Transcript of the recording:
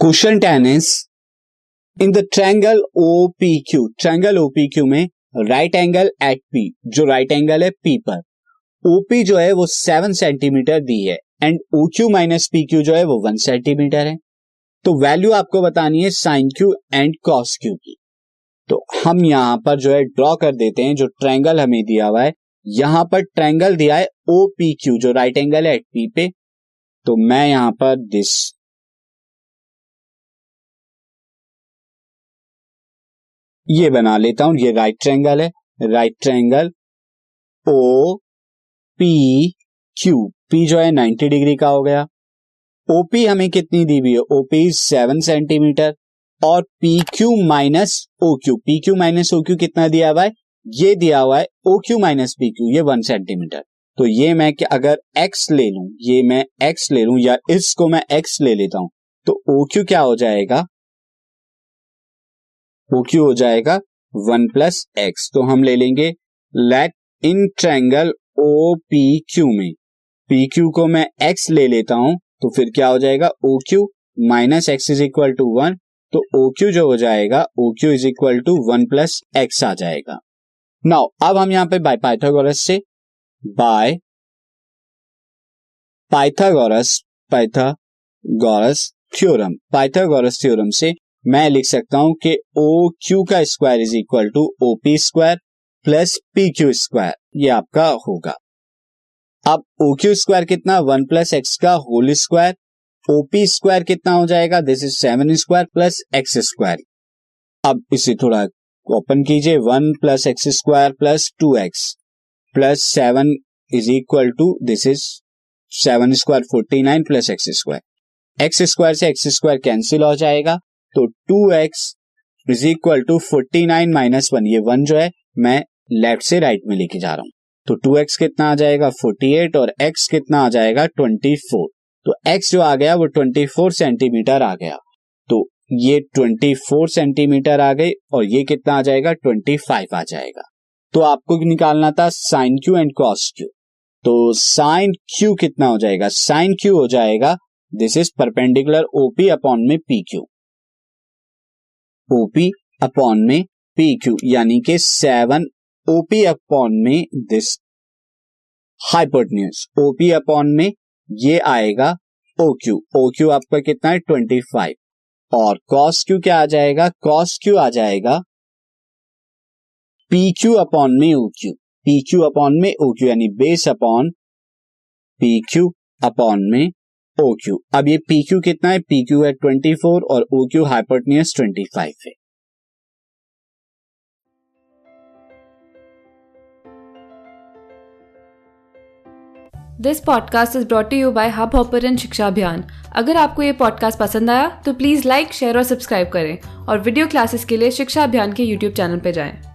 Question ten is in the triangle OPQ triangle OPQ में right angle at P जो right angle है P पर। OP जो है वो सेवन सेंटीमीटर दी है and O Q minus P Q जो है वो वन सेंटीमीटर है। तो वैल्यू आपको बतानी है sine Q and cos Q की। तो हम यहाँ पर जो है ड्रॉ कर देते हैं, जो ट्रैंगल हमें दिया हुआ है। यहाँ पर ट्रैंगल दिया है ओ पी क्यू जो राइट एंगल है एट पी। पे तो मैं यहाँ पर दिस ये बना लेता हूँ, ये राइट ट्रायंगल है right triangle O P Q P जो है 90 डिग्री का हो गया। ओपी हमें कितनी दी हुई है? ओपी सेवन सेंटीमीटर और P Q minus O Q P Q minus O Q कितना दिया हुआ है? ये दिया हुआ है O Q minus P Q ये वन सेंटीमीटर तो ये मैं कि अगर एक्स ले लू, ये मैं एक्स ले लू या इसको मैं एक्स ले लेता हूँ तो ओ क्यू क्या हो जाएगा? वो क्यू हो जाएगा? One plus X. तो हम ले लेंगे let in triangle O P Q में। पी क्यू को मैं एक्स ले लेता हूँ तो फिर क्या हो जाएगा? O Q minus X is equal to one. तो ओ क्यू जो हो जाएगा, O Q is equal to one plus X आ जाएगा। नाउ, अब हम यहाँ पे बाय पाइथागोरस से by Pythagoras Pythagoras theorem. Pythagoras theorem से मैं लिख सकता हूँ कि ओ क्यू का square is equal to O P square plus P Q square ये आपका होगा। अब ओ क्यू स्क्वायर कितना? वन प्लस एक्स का होल स्क्वायर ओपी स्क्वायर कितना हो जाएगा? This is seven square plus X square अब इसे थोड़ा ओपन कीजिए। One plus X square plus two X plus seven is equal to this is seven square forty nine plus X square X square से X square cancel हो जाएगा। तो two X is equal to forty nine minus one ये one जो है, मैं left से right में लेके जा रहा हूँ। तो टू एक्स कितना आ जाएगा? फोर्टी एट और एक्स कितना आ जाएगा? ट्वेंटी फोर तो एक्स जो आ गया, वो ट्वेंटी फोर सेंटीमीटर आ गया। तो ये ट्वेंटी फोर सेंटीमीटर आ गई और ये कितना आ जाएगा? ट्वेंटी फाइव आ जाएगा। तो आपको निकालना था sine Q and cos Q तो साइन क्यू कितना हो जाएगा? साइन क्यू हो जाएगा this is perpendicular OP upon में पी क्यू ओपी अपॉन में पी क्यू यानी कि सेवन ओपी अपॉन में दिस हाइपोटन्यूज ओपी अपॉन में ये आएगा ओ क्यू ओ क्यू आपका कितना है? ट्वेंटी फाइव और कॉस क्यू क्या आ जाएगा? कॉस क्यू आ जाएगा पी क्यू अपॉन में O Q P Q upon में ओ क्यू यानी base upon P Q upon में ओ क्यू अब ये पी क्यू कितना है? पी क्यू है ट्वेंटी फोर और O Q hypotenuse twenty five है this podcast is brought you by Hub Hopper Shiksha Abhiyan अगर आपको ये पॉडकास्ट पसंद आया तो प्लीज़ लाइक शेयर और सब्सक्राइब करें और वीडियो क्लासेस के लिए शिक्षा अभियान के यूट्यूब चैनल पर जाएँ।